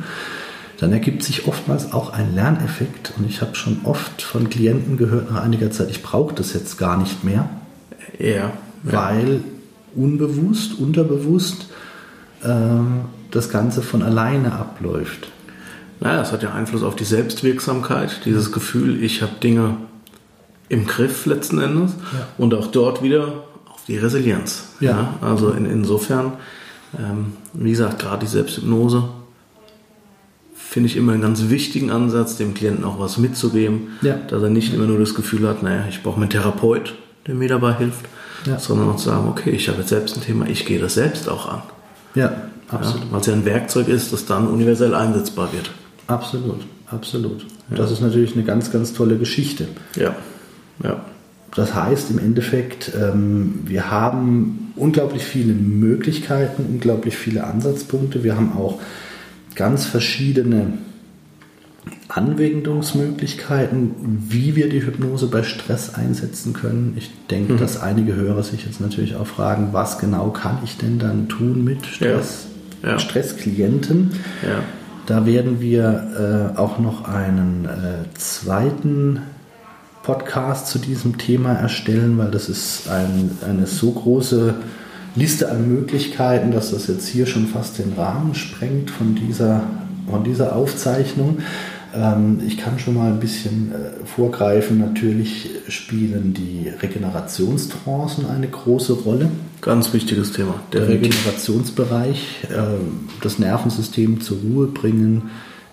dann ergibt sich oftmals auch ein Lerneffekt. Und ich habe schon oft von Klienten gehört nach einiger Zeit, ich brauche das jetzt gar nicht mehr. Ja. ja. Weil unbewusst, unterbewusst äh, das Ganze von alleine abläuft. Naja, das hat ja Einfluss auf die Selbstwirksamkeit, dieses Gefühl, ich habe Dinge im Griff letzten Endes. Ja. Und auch dort wieder die Resilienz. Ja. ja? Also in, insofern, ähm, wie gesagt, gerade die Selbsthypnose finde ich immer einen ganz wichtigen Ansatz, dem Klienten auch was mitzugeben, ja. dass er nicht immer nur das Gefühl hat, naja, ich brauche einen Therapeut, der mir dabei hilft, ja. sondern auch zu sagen, okay, ich habe jetzt selbst ein Thema, ich gehe das selbst auch an. Ja, absolut. Ja, Weil es ja ein Werkzeug ist, das dann universell einsetzbar wird. Absolut, absolut. Das ist natürlich eine ganz, ganz tolle Geschichte. Ja, ja. Das heißt im Endeffekt, ähm, wir haben unglaublich viele Möglichkeiten, unglaublich viele Ansatzpunkte. Wir haben auch ganz verschiedene Anwendungsmöglichkeiten, wie wir die Hypnose bei Stress einsetzen können. Ich denke, mhm. dass einige Hörer sich jetzt natürlich auch fragen, was genau kann ich denn dann tun mit Stress, ja. Ja. Stressklienten. Ja. Da werden wir äh, auch noch einen äh, zweiten Podcast zu diesem Thema erstellen, weil das ist ein, eine so große Liste an Möglichkeiten, dass das jetzt hier schon fast den Rahmen sprengt von dieser von dieser Aufzeichnung. Ähm, ich kann schon mal ein bisschen äh, vorgreifen. Natürlich spielen die Regenerationstrancen eine große Rolle. Ganz wichtiges Thema. Der Regenerationsbereich. Ähm, das Nervensystem zur Ruhe bringen,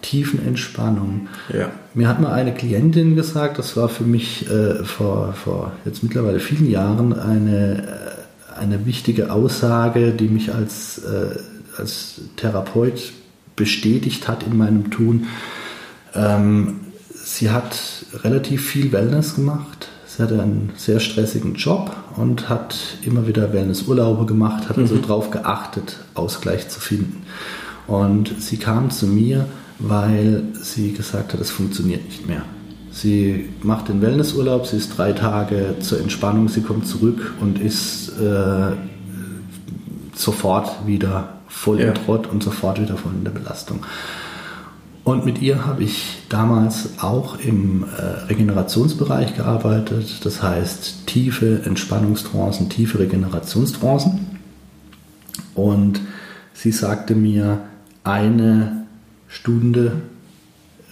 Tiefenentspannung. Ja. Mir hat mal eine Klientin gesagt, das war für mich äh, vor, vor jetzt mittlerweile vielen Jahren eine, äh, eine wichtige Aussage, die mich als, äh, als Therapeut bestätigt hat in meinem Tun. Ähm, sie hat relativ viel Wellness gemacht. Sie hatte einen sehr stressigen Job und hat immer wieder Wellnessurlaube gemacht, hat also mhm. darauf geachtet, Ausgleich zu finden. Und sie kam zu mir, weil sie gesagt hat, es funktioniert nicht mehr. Sie macht den Wellnessurlaub, sie ist drei Tage zur Entspannung, sie kommt zurück und ist äh, sofort wieder voll ja. im Trott und sofort wieder voll in der Belastung. Und mit ihr habe ich damals auch im äh, Regenerationsbereich gearbeitet, das heißt tiefe Entspannungstrancen, tiefe Regenerationstrancen. Und sie sagte mir, eine Stunde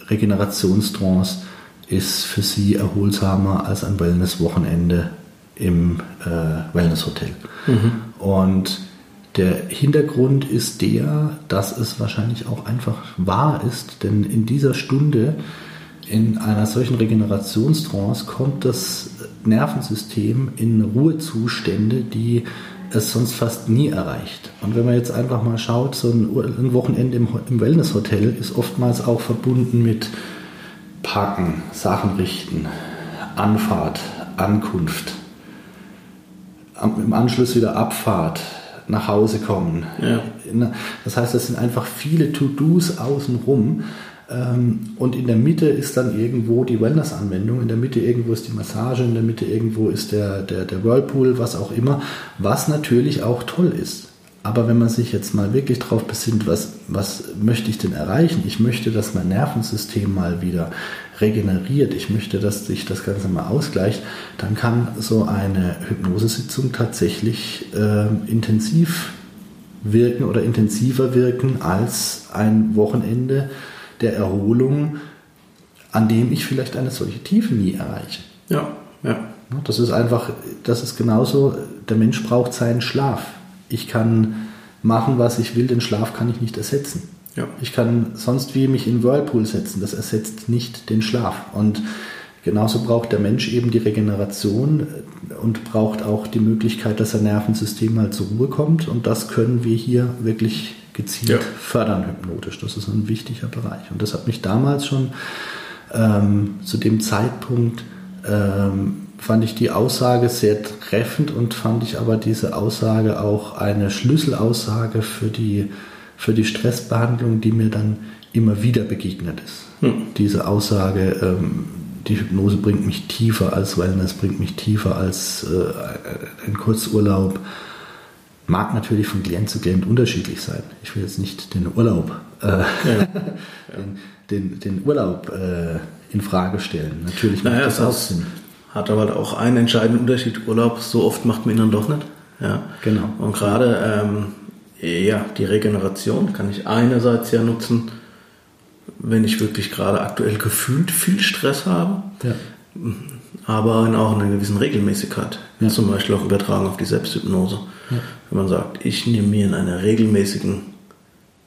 Regenerationstrance ist für sie erholsamer als ein Wellness-Wochenende im äh, Wellnesshotel. Mhm. Und der Hintergrund ist der, dass es wahrscheinlich auch einfach wahr ist, denn in dieser Stunde, in einer solchen Regenerationstrance, kommt das Nervensystem in Ruhezustände, die es sonst fast nie erreicht. Und wenn man jetzt einfach mal schaut, so ein Wochenende im, im Wellnesshotel ist oftmals auch verbunden mit Parken, Sachen richten, Anfahrt, Ankunft, im Anschluss wieder Abfahrt, nach Hause kommen. Ja. Das heißt, das sind einfach viele To-Dos außenrum. Ähm, und in der Mitte ist dann irgendwo die Wellness-Anwendung, in der Mitte irgendwo ist die Massage, in der Mitte irgendwo ist der, der, der Whirlpool, was auch immer, was natürlich auch toll ist. Aber wenn man sich jetzt mal wirklich darauf besinnt, was, was möchte ich denn erreichen? Ich möchte, dass mein Nervensystem mal wieder regeneriert, ich möchte, dass sich das Ganze mal ausgleicht, dann kann so eine Hypnosesitzung tatsächlich äh, intensiv wirken oder intensiver wirken als ein Wochenende der Erholung, an dem ich vielleicht eine solche Tiefe nie erreiche. Ja, ja. Das ist einfach, das ist genauso, der Mensch braucht seinen Schlaf. Ich kann machen, was ich will, den Schlaf kann ich nicht ersetzen. Ja. Ich kann sonst wie mich in Whirlpool setzen, das ersetzt nicht den Schlaf. Und genauso braucht der Mensch eben die Regeneration und braucht auch die Möglichkeit, dass sein Nervensystem mal zur Ruhe kommt. Und das können wir hier wirklich gezielt ja. fördern hypnotisch. Das ist ein wichtiger Bereich. Und das hat mich damals schon ähm, zu dem Zeitpunkt ähm, fand ich die Aussage sehr treffend und fand ich aber diese Aussage auch eine Schlüsselaussage für die für die Stressbehandlung, die mir dann immer wieder begegnet ist. Hm. Diese Aussage, ähm, die Hypnose bringt mich tiefer als Wellness, bringt mich tiefer als äh, ein Kurzurlaub. Mag natürlich von Klient zu Klient unterschiedlich sein. Ich will jetzt nicht den Urlaub, äh, ja. den, den, den, Urlaub äh, in Frage stellen. Natürlich macht naja, das auch Sinn. Hat aber auch einen entscheidenden Unterschied. Urlaub so oft macht man ihn dann doch nicht. Ja. Genau. Und gerade ähm, ja, die Regeneration kann ich einerseits ja nutzen, wenn ich wirklich gerade aktuell gefühlt viel Stress habe, ja. aber auch in einer gewissen Regelmäßigkeit. Ja. Zum Beispiel auch übertragen auf die Selbsthypnose. Ja. Wenn man sagt, ich nehme mir in einer regelmäßigen,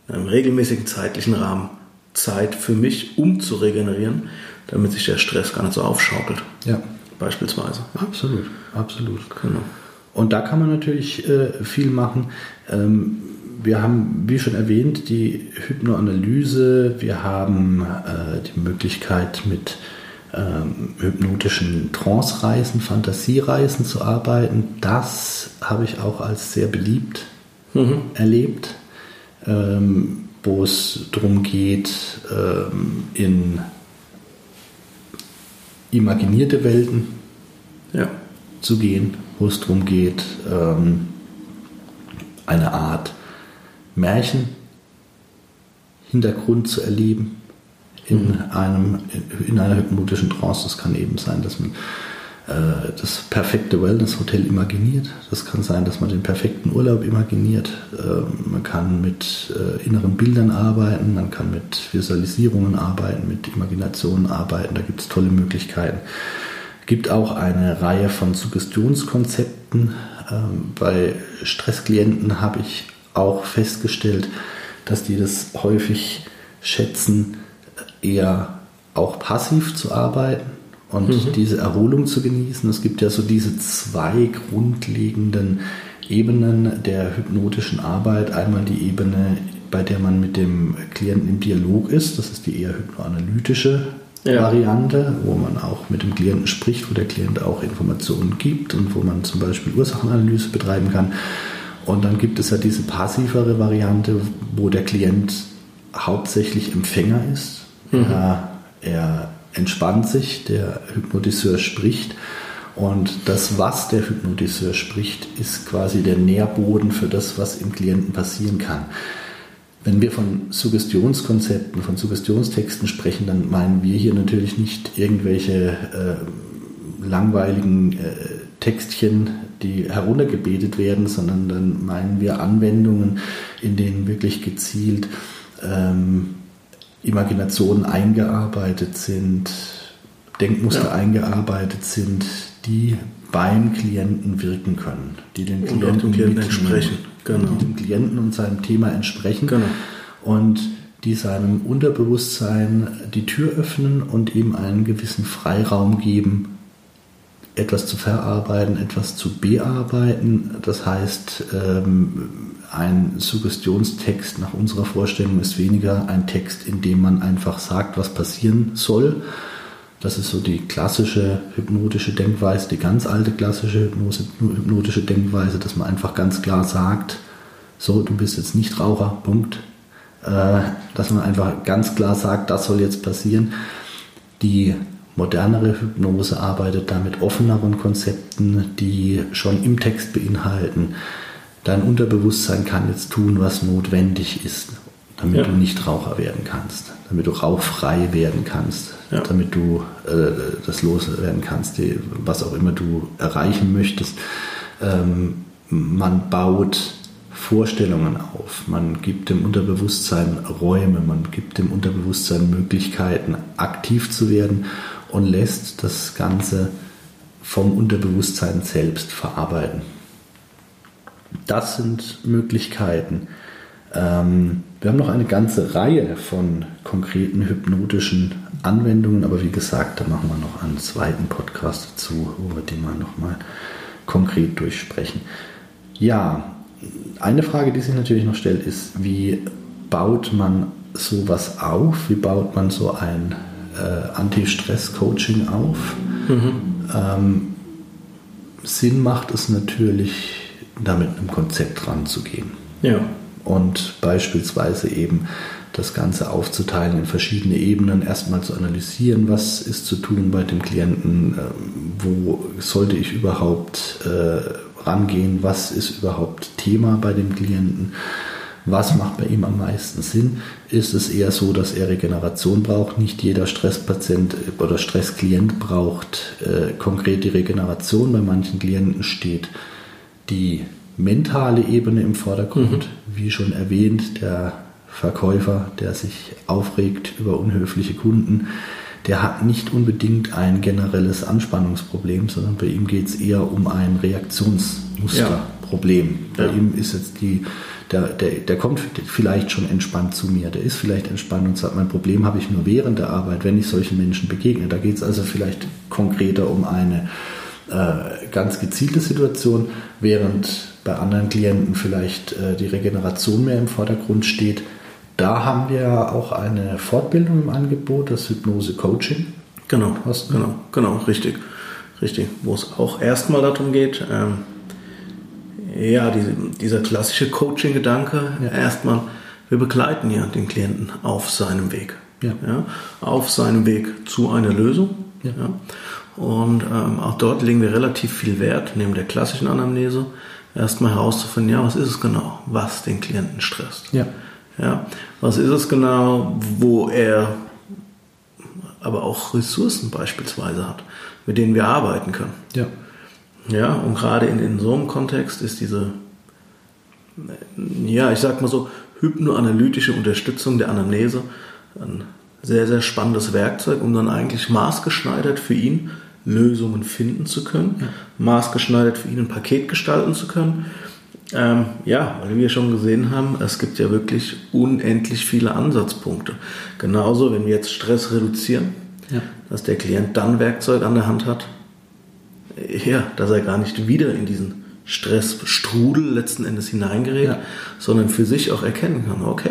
in einem regelmäßigen zeitlichen Rahmen Zeit für mich, um zu regenerieren, damit sich der Stress gar nicht so aufschaukelt. Ja. Beispielsweise. Absolut, absolut. Genau. Und da kann man natürlich äh, viel machen. Ähm, wir haben, wie schon erwähnt, die Hypnoanalyse. Wir haben äh, die Möglichkeit, mit ähm, hypnotischen Trance-Reisen, Fantasiereisen zu arbeiten. Das habe ich auch als sehr beliebt mhm. erlebt, ähm, wo es darum geht, ähm, in imaginierte Welten ja. zu gehen wo es darum geht, ähm, eine Art Märchen-Hintergrund zu erleben in, einem, in einer hypnotischen Trance. Das kann eben sein, dass man äh, das perfekte Wellness-Hotel imaginiert. Das kann sein, dass man den perfekten Urlaub imaginiert. Ähm, man kann mit äh, inneren Bildern arbeiten, man kann mit Visualisierungen arbeiten, mit Imaginationen arbeiten. Da gibt es tolle Möglichkeiten. Es gibt auch eine Reihe von Suggestionskonzepten. Ähm, bei Stressklienten habe ich auch festgestellt, dass die das häufig schätzen, eher auch passiv zu arbeiten und mhm. diese Erholung zu genießen. Es gibt ja so diese zwei grundlegenden Ebenen der hypnotischen Arbeit. Einmal die Ebene, bei der man mit dem Klienten im Dialog ist. Das ist die eher hypnoanalytische ja. Variante, wo man auch mit dem Klienten spricht, wo der Klient auch Informationen gibt und wo man zum Beispiel Ursachenanalyse betreiben kann. Und dann gibt es ja diese passivere Variante, wo der Klient hauptsächlich Empfänger ist. Mhm. Er, er entspannt sich, der Hypnotiseur spricht. Und das, was der Hypnotiseur spricht, ist quasi der Nährboden für das, was im Klienten passieren kann. Wenn wir von Suggestionskonzepten, von Suggestionstexten sprechen, dann meinen wir hier natürlich nicht irgendwelche äh, langweiligen äh, Textchen, die heruntergebetet werden, sondern dann meinen wir Anwendungen, in denen wirklich gezielt ähm, Imaginationen eingearbeitet sind, Denkmuster ja. eingearbeitet sind, die beim Klienten wirken können, die den Klienten, Klienten entsprechen, genau. die dem Klienten und seinem Thema entsprechen genau. und die seinem Unterbewusstsein die Tür öffnen und ihm einen gewissen Freiraum geben, etwas zu verarbeiten, etwas zu bearbeiten. Das heißt, ähm, ein Suggestionstext nach unserer Vorstellung ist weniger ein Text, in dem man einfach sagt, was passieren soll. Das ist so die klassische hypnotische Denkweise, die ganz alte klassische Hypnose, hypnotische Denkweise, dass man einfach ganz klar sagt, so, du bist jetzt nicht Raucher, Punkt. Äh, dass man einfach ganz klar sagt, das soll jetzt passieren. Die modernere Hypnose arbeitet da mit offeneren Konzepten, die schon im Text beinhalten, dein Unterbewusstsein kann jetzt tun, was notwendig ist, damit ja. du nicht Raucher werden kannst, damit du rauchfrei werden kannst, ja. damit du äh, das loswerden kannst, die, was auch immer du erreichen möchtest. Ähm, man baut Vorstellungen auf, man gibt dem Unterbewusstsein Räume, man gibt dem Unterbewusstsein Möglichkeiten, aktiv zu werden und lässt das Ganze vom Unterbewusstsein selbst verarbeiten. Das sind Möglichkeiten. Ähm, wir haben noch eine ganze Reihe von konkreten hypnotischen Anwendungen, aber wie gesagt, da machen wir noch einen zweiten Podcast dazu, wo wir den mal nochmal konkret durchsprechen. Ja, eine Frage, die sich natürlich noch stellt, ist, wie baut man sowas auf? Wie baut man so ein äh, Anti-Stress-Coaching auf? Mhm. Ähm, Sinn macht es natürlich, da mit einem Konzept ranzugehen. Ja. Und beispielsweise eben das Ganze aufzuteilen in verschiedene Ebenen, erstmal zu analysieren, was ist zu tun bei dem Klienten, ähm, wo sollte ich überhaupt äh, rangehen, was ist überhaupt Thema bei dem Klienten, was macht bei ihm am meisten Sinn. Ist es eher so, dass er Regeneration braucht? Nicht jeder Stresspatient oder Stressklient braucht äh, konkrete Regeneration. Bei manchen Klienten steht die mentale Ebene im Vordergrund. Mhm. Wie schon erwähnt, der Verkäufer, der sich aufregt über unhöfliche Kunden, der hat nicht unbedingt ein generelles Anspannungsproblem, sondern bei ihm geht es eher um ein Reaktionsmusterproblem. Ja. Bei ja. ihm ist jetzt die, der, der, der kommt vielleicht schon entspannt zu mir, der ist vielleicht entspannt und sagt, mein Problem habe ich nur während der Arbeit, wenn ich solchen Menschen begegne. Da geht es also vielleicht konkreter um eine äh, ganz gezielte Situation, während bei anderen Klienten vielleicht äh, die Regeneration mehr im Vordergrund steht. Da haben wir auch eine Fortbildung im Angebot, das Hypnose Coaching. Genau, Hast genau, genau, richtig, richtig. Wo es auch erstmal darum geht, ähm, ja, diese, dieser klassische Coaching-Gedanke, ja. erstmal, wir begleiten ja den Klienten auf seinem Weg. Ja. ja auf seinem Weg zu einer Lösung. Ja. Und ähm, auch dort legen wir relativ viel Wert, neben der klassischen Anamnese, erstmal herauszufinden, ja, was ist es genau, was den Klienten stresst. Ja. Ja, was ist es genau, wo er aber auch Ressourcen beispielsweise hat, mit denen wir arbeiten können. Ja. Ja, und gerade in, in so einem Kontext ist diese, ja, ich sag mal so, hypnoanalytische Unterstützung der Anamnese ein sehr, sehr spannendes Werkzeug, um dann eigentlich maßgeschneidert für ihn Lösungen finden zu können, ja. maßgeschneidert für ihn ein Paket gestalten zu können. Ähm, ja, weil wir schon gesehen haben, es gibt ja wirklich unendlich viele Ansatzpunkte. Genauso, wenn wir jetzt Stress reduzieren, ja. dass der Klient dann Werkzeug an der Hand hat, ja, dass er gar nicht wieder in diesen Stressstrudel letzten Endes hineingerät, ja. sondern für sich auch erkennen kann, okay,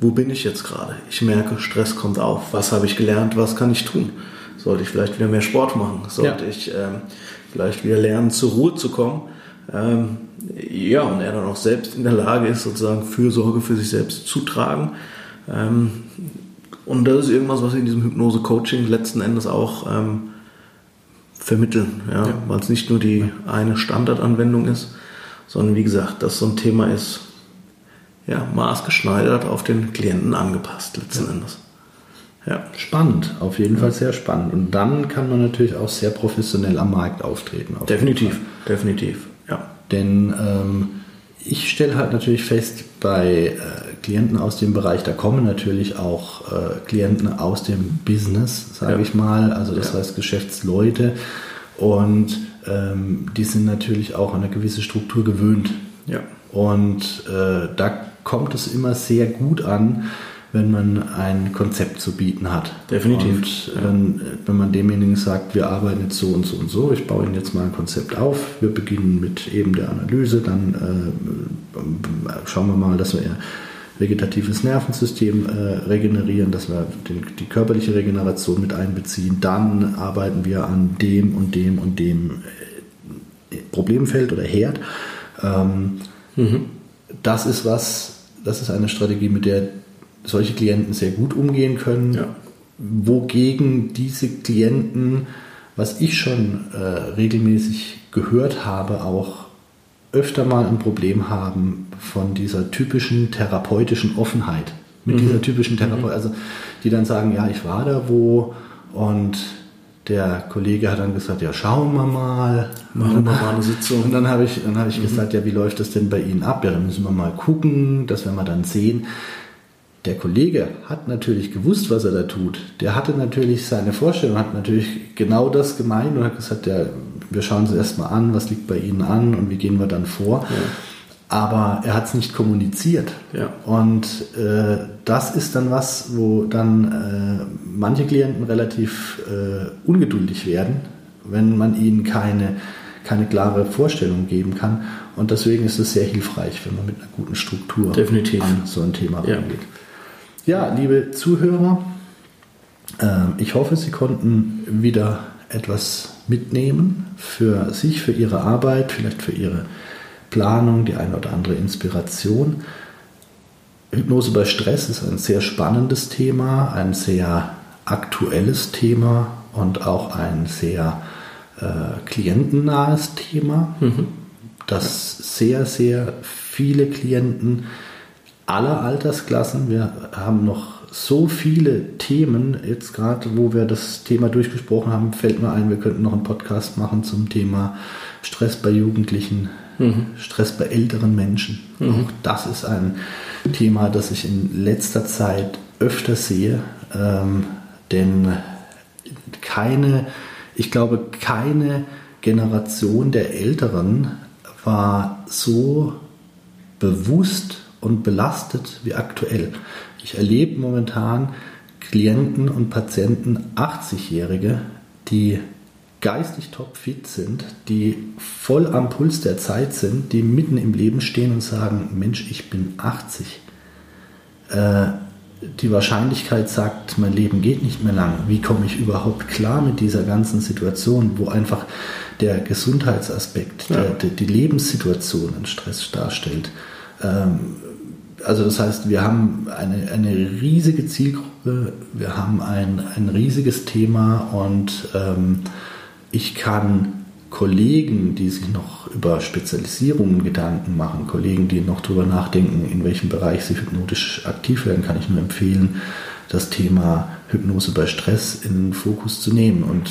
wo bin ich jetzt gerade? Ich merke, Stress kommt auf. Was habe ich gelernt? Was kann ich tun? Sollte ich vielleicht wieder mehr Sport machen? Sollte ja. ich ähm, vielleicht wieder lernen, zur Ruhe zu kommen? Ähm, ja, und er dann auch selbst in der Lage ist, sozusagen Fürsorge für sich selbst zu tragen. Ähm, und das ist irgendwas, was wir in diesem Hypnose-Coaching letzten Endes auch ähm, vermitteln, ja, ja. weil es nicht nur die eine Standardanwendung ist, sondern wie gesagt, dass so ein Thema ist, ja, maßgeschneidert auf den Klienten angepasst letzten ja. Endes. Ja. Spannend, auf jeden ja. Fall sehr spannend. Und dann kann man natürlich auch sehr professionell am Markt auftreten. definitiv, definitiv, ja. Denn ähm, ich stelle halt natürlich fest, bei äh, Klienten aus dem Bereich, da kommen natürlich auch äh, Klienten aus dem Business, sage ja. ich mal, also das heißt Geschäftsleute und ähm, die sind natürlich auch an eine gewisse Struktur gewöhnt. Ja. Und äh, da kommt es immer sehr gut an, wenn man ein Konzept zu bieten hat. Definitiv. Und wenn, wenn man demjenigen sagt, wir arbeiten jetzt so und so und so, ich baue Ihnen jetzt mal ein Konzept auf, wir beginnen mit eben der Analyse, dann äh, schauen wir mal, dass wir vegetatives Nervensystem äh, regenerieren, dass wir den, die körperliche Regeneration mit einbeziehen, dann arbeiten wir an dem und dem und dem äh, Problemfeld oder Herd. Ähm, mhm. Das ist was, das ist eine Strategie, mit der solche Klienten sehr gut umgehen können. Ja. Wogegen diese Klienten, was ich schon äh, regelmäßig gehört habe, auch öfter mal ein Problem haben von dieser typischen therapeutischen Offenheit. Mit mhm. dieser typischen Therapeut, mhm. also die dann sagen, ja, ich war da wo und der Kollege hat dann gesagt, ja, schauen wir mal. Machen wir mal eine Sitzung. Und dann habe ich, dann habe ich mhm. gesagt, ja, wie läuft das denn bei Ihnen ab? Ja, dann müssen wir mal gucken, das werden wir dann sehen der Kollege hat natürlich gewusst, was er da tut. Der hatte natürlich seine Vorstellung, hat natürlich genau das gemeint und hat gesagt, ja, wir schauen uns erstmal an, was liegt bei Ihnen an und wie gehen wir dann vor. Ja. Aber er hat es nicht kommuniziert. Ja. Und äh, das ist dann was, wo dann äh, manche Klienten relativ äh, ungeduldig werden, wenn man ihnen keine, keine klare Vorstellung geben kann. Und deswegen ist es sehr hilfreich, wenn man mit einer guten Struktur Definitiv. an so ein Thema rangeht. Ja, liebe Zuhörer, ähm, ich hoffe, Sie konnten wieder etwas mitnehmen für sich, für Ihre Arbeit, vielleicht für Ihre Planung, die eine oder andere Inspiration. Hypnose bei Stress ist ein sehr spannendes Thema, ein sehr aktuelles Thema und auch ein sehr äh, klientennahes Thema, mhm. das sehr, sehr viele Klienten aller Altersklassen. Wir haben noch so viele Themen. Jetzt gerade, wo wir das Thema durchgesprochen haben, fällt mir ein, wir könnten noch einen Podcast machen zum Thema Stress bei Jugendlichen, mhm. Stress bei älteren Menschen. Mhm. Auch das ist ein Thema, das ich in letzter Zeit öfter sehe, ähm, denn keine, ich glaube, keine Generation der Älteren war so bewusst und belastet wie aktuell. Ich erlebe momentan Klienten und Patienten, 80-Jährige, die geistig topfit sind, die voll am Puls der Zeit sind, die mitten im Leben stehen und sagen, Mensch, ich bin 80. Äh, die Wahrscheinlichkeit sagt, mein Leben geht nicht mehr lang. Wie komme ich überhaupt klar mit dieser ganzen Situation, wo einfach der Gesundheitsaspekt, ja. der, der, die Lebenssituation einen Stress darstellt? Ähm, also das heißt, wir haben eine, eine riesige Zielgruppe, wir haben ein, ein riesiges Thema und ähm, ich kann Kollegen, die sich noch über Spezialisierungen Gedanken machen, Kollegen, die noch darüber nachdenken, in welchem Bereich sie hypnotisch aktiv werden, kann ich nur empfehlen, das Thema Hypnose bei Stress in den Fokus zu nehmen und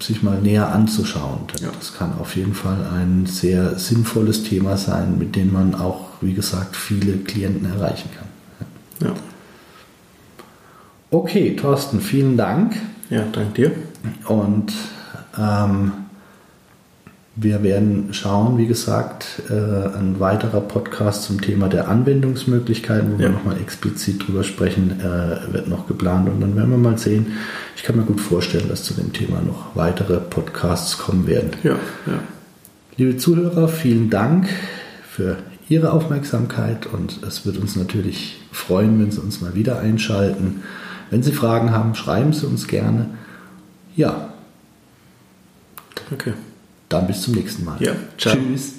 sich mal näher anzuschauen. Ja. Das kann auf jeden Fall ein sehr sinnvolles Thema sein, mit dem man auch, wie gesagt, viele Klienten erreichen kann. Ja. Okay, Thorsten, vielen Dank. Ja, danke dir. Und ähm, wir werden schauen, wie gesagt, äh, ein weiterer Podcast zum Thema der Anwendungsmöglichkeiten, wo ja. wir nochmal explizit drüber sprechen, äh, wird noch geplant und dann werden wir mal sehen. Ich kann mir gut vorstellen, dass zu dem Thema noch weitere Podcasts kommen werden. Ja, ja. Liebe Zuhörer, vielen Dank für Ihre Aufmerksamkeit und es wird uns natürlich freuen, wenn Sie uns mal wieder einschalten. Wenn Sie Fragen haben, schreiben Sie uns gerne. Ja. Okay. Dann bis zum nächsten Mal. Ja, ciao. Tschüss.